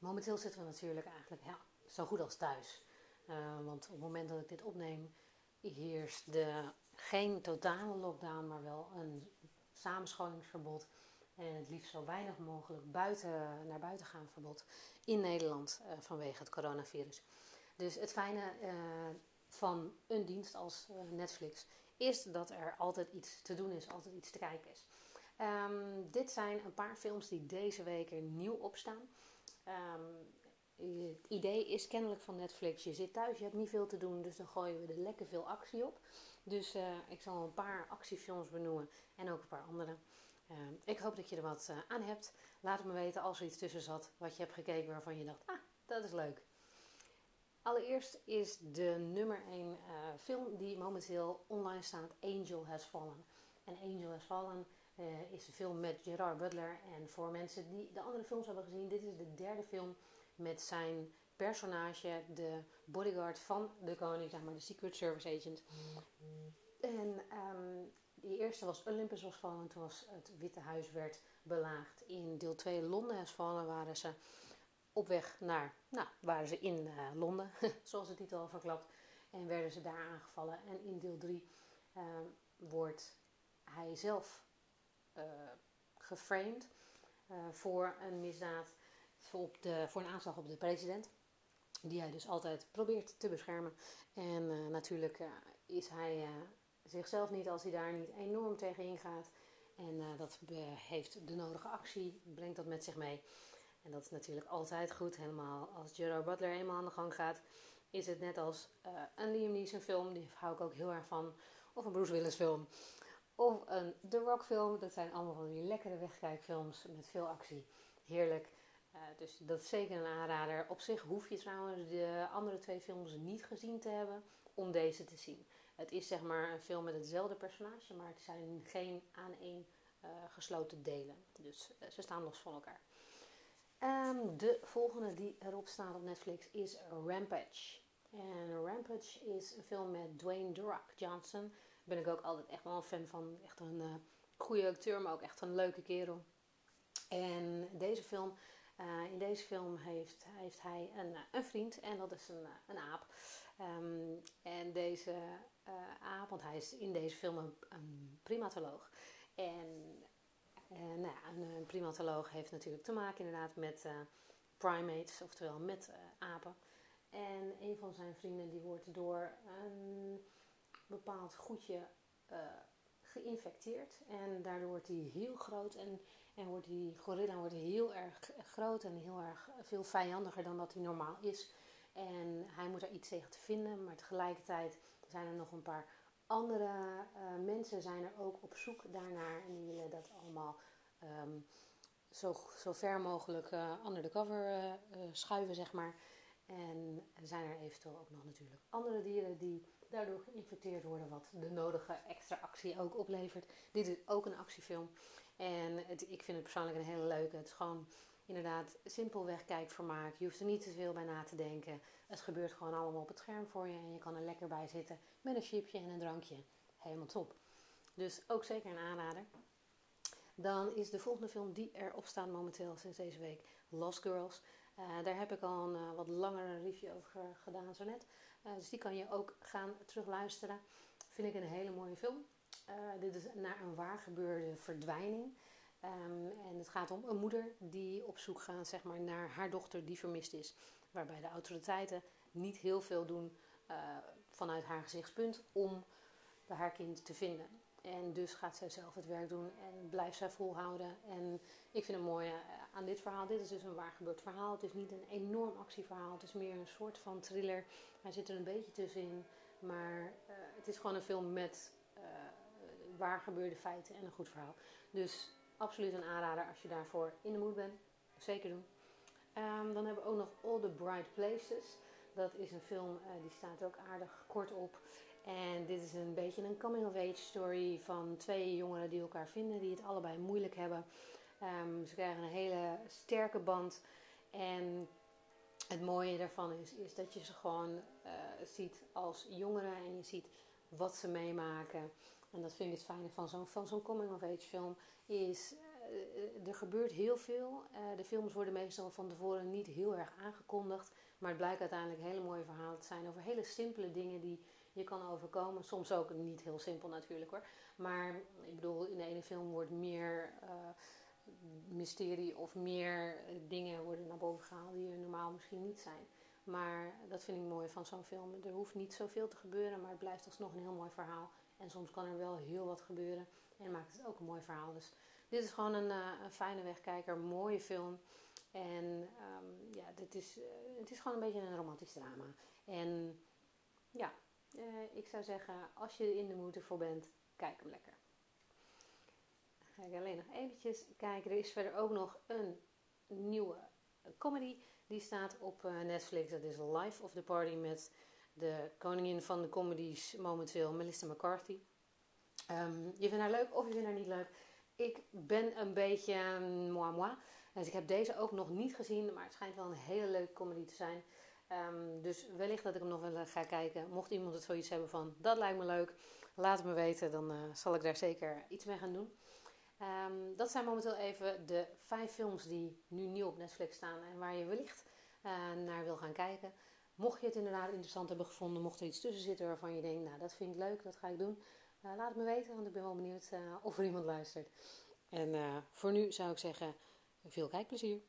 momenteel zitten we natuurlijk eigenlijk ja, zo goed als thuis. Uh, want op het moment dat ik dit opneem, heerst de, geen totale lockdown, maar wel een samenscholingsverbod. En het liefst zo weinig mogelijk buiten, naar buiten gaan verbod in Nederland uh, vanwege het coronavirus. Dus het fijne uh, van een dienst als Netflix is dat er altijd iets te doen is, altijd iets te kijken is. Um, dit zijn een paar films die deze week er nieuw opstaan. Um, het idee is kennelijk van Netflix: je zit thuis, je hebt niet veel te doen, dus dan gooien we er lekker veel actie op. Dus uh, ik zal een paar actiefilms benoemen en ook een paar andere. Uh, ik hoop dat je er wat uh, aan hebt. Laat me weten als er iets tussen zat wat je hebt gekeken waarvan je dacht: ah, dat is leuk. Allereerst is de nummer 1 film die momenteel online staat: Angel Has Fallen. En Angel Has Fallen uh, is een film met Gerard Butler. En voor mensen die de andere films hebben gezien, dit is de derde film met zijn personage, de bodyguard van de koning, zeg maar, de Secret Service Agent. En um, die eerste was Olympus was vallen, toen was het Witte Huis werd belaagd. In deel 2 Londen is vallen, waren ze op weg naar, nou, waren ze in uh, Londen, zoals de titel al verklapt. En werden ze daar aangevallen. En in deel 3 uh, ehm, wordt hij zelf uh, geframed uh, voor een misdaad, voor, de, voor een aanslag op de president. Die hij dus altijd probeert te beschermen. En uh, natuurlijk is hij zichzelf niet als hij daar niet enorm tegen ingaat. En dat heeft de nodige actie, brengt dat met zich mee. En dat is natuurlijk altijd goed. Helemaal als Gerard Butler eenmaal aan de gang gaat, is het net als een Liam Neeson film. Die hou ik ook heel erg van. Of een Bruce Willis film. Of een The Rock film. Dat zijn allemaal van die lekkere wegkijkfilms met veel actie. Heerlijk. Uh, dus dat is zeker een aanrader. Op zich hoef je trouwens de andere twee films niet gezien te hebben om deze te zien. Het is zeg maar een film met hetzelfde personage, maar het zijn geen aan één uh, gesloten delen. Dus uh, ze staan los van elkaar. Um, de volgende die erop staat op Netflix is Rampage. En Rampage is een film met Dwayne The Rock Johnson ben ik ook altijd echt wel een fan van. Echt een uh, goede acteur, maar ook echt een leuke kerel. En deze film, uh, in deze film heeft, heeft hij een, eh, een vriend en dat is een, een aap. Um, en deze aap, want hij is in deze film een, primatoloog. En nou een, primatoloog heeft natuurlijk te maken inderdaad met primates, oftewel met apen. En een van zijn vrienden die wordt door een bepaald goedje uh, geïnfecteerd. En daardoor wordt hij heel groot en, en wordt die gorilla wordt heel erg groot en heel erg veel vijandiger dan dat hij normaal is. En hij moet daar iets tegen te vinden, maar tegelijkertijd zijn er nog een paar andere uh, mensen zijn er ook op zoek daarnaar en die willen dat allemaal um, zo, zo ver mogelijk uh, under the cover schuiven, zeg maar. En zijn er eventueel ook nog natuurlijk andere dieren die daardoor geïnfecteerd worden, wat de nodige extra actie ook oplevert. Dit is ook een actiefilm. En ik vind het persoonlijk een hele leuke. Het is gewoon inderdaad simpelweg kijkvermaak. Je hoeft er niet te veel bij na te denken. Het gebeurt gewoon allemaal op het scherm voor je en je kan er lekker bij zitten met een chipje en een drankje. Helemaal top. Dus ook zeker een aanrader. Dan is de volgende film die erop staat momenteel sinds deze week Lost Girls. Uh, daar heb ik al een uh, wat langere review over gedaan zo net. Dus die kan je ook gaan terugluisteren. Vind ik een hele mooie film. dit is naar een waargebeurde verdwijning. Um, en het gaat om een moeder die op zoek gaat zeg maar, naar haar dochter die vermist is. Waarbij de autoriteiten niet heel veel doen vanuit haar gezichtspunt om haar kind te vinden. En dus gaat zij zelf het werk doen en blijft zij volhouden. En ik vind het mooi eh, aan dit verhaal. Dit is dus een waar gebeurd verhaal. Het is niet een enorm actieverhaal. Het is meer een soort van thriller. Hij zit er een beetje tussenin. Maar uh, het is gewoon een film met uh, waar gebeurde feiten en een goed verhaal. Dus absoluut een aanrader als je daarvoor in de moed bent. Zeker doen. Um, dan hebben we ook nog All the Bright Places. Dat is een film, die staat ook aardig kort op. En dit is een beetje een coming-of-age story van twee jongeren die elkaar vinden, die het allebei moeilijk hebben. Um, ze krijgen een hele sterke band. En het mooie daarvan is, is dat je ze gewoon uh, ziet als jongeren en je ziet wat ze meemaken. En dat vind ik het fijne van zo'n, van zo'n coming-of-age film. Is, er gebeurt heel veel. de films worden meestal van tevoren niet heel erg aangekondigd. Maar het blijkt uiteindelijk hele mooie verhalen te zijn over hele simpele dingen die je kan overkomen. Soms ook niet heel simpel natuurlijk hoor. Maar ik bedoel, in de ene film wordt meer mysterie of meer dingen worden naar boven gehaald die er normaal misschien niet zijn. Maar dat vind ik mooi van zo'n film. Er hoeft niet zoveel te gebeuren, maar het blijft alsnog een heel mooi verhaal. En soms kan er wel heel wat gebeuren en maakt het ook een mooi verhaal. Dus dit is gewoon een, een fijne wegkijker, mooie film. En um, ja, dit is, uh, het is gewoon een beetje een romantisch drama. En ja, uh, ik zou zeggen, als je in de moed ervoor bent, kijk hem lekker. ga ik alleen nog eventjes kijken. Er is verder ook nog een nieuwe comedy. Die staat op Netflix. Dat is Life of the Party met de koningin van de comedies momenteel, Melissa McCarthy. Um, je vindt haar leuk of je vindt haar niet leuk. Ik ben een beetje um, moi moi. Dus ik heb deze ook nog niet gezien, maar het schijnt wel een hele leuke comedy te zijn. Um, dus wellicht dat ik hem nog wel ga kijken. Mocht iemand het zoiets hebben van, dat lijkt me leuk, laat het me weten. Dan uh, zal ik daar zeker iets mee gaan doen. Um, dat zijn momenteel even de vijf films die nu nieuw op Netflix staan en waar je wellicht uh, naar wil gaan kijken. Mocht je het inderdaad interessant hebben gevonden, mocht er iets tussen zitten waarvan je denkt, nou dat vind ik leuk, dat ga ik doen. Laat het me weten, want ik ben wel benieuwd of er iemand luistert. En voor nu zou ik zeggen, veel kijkplezier.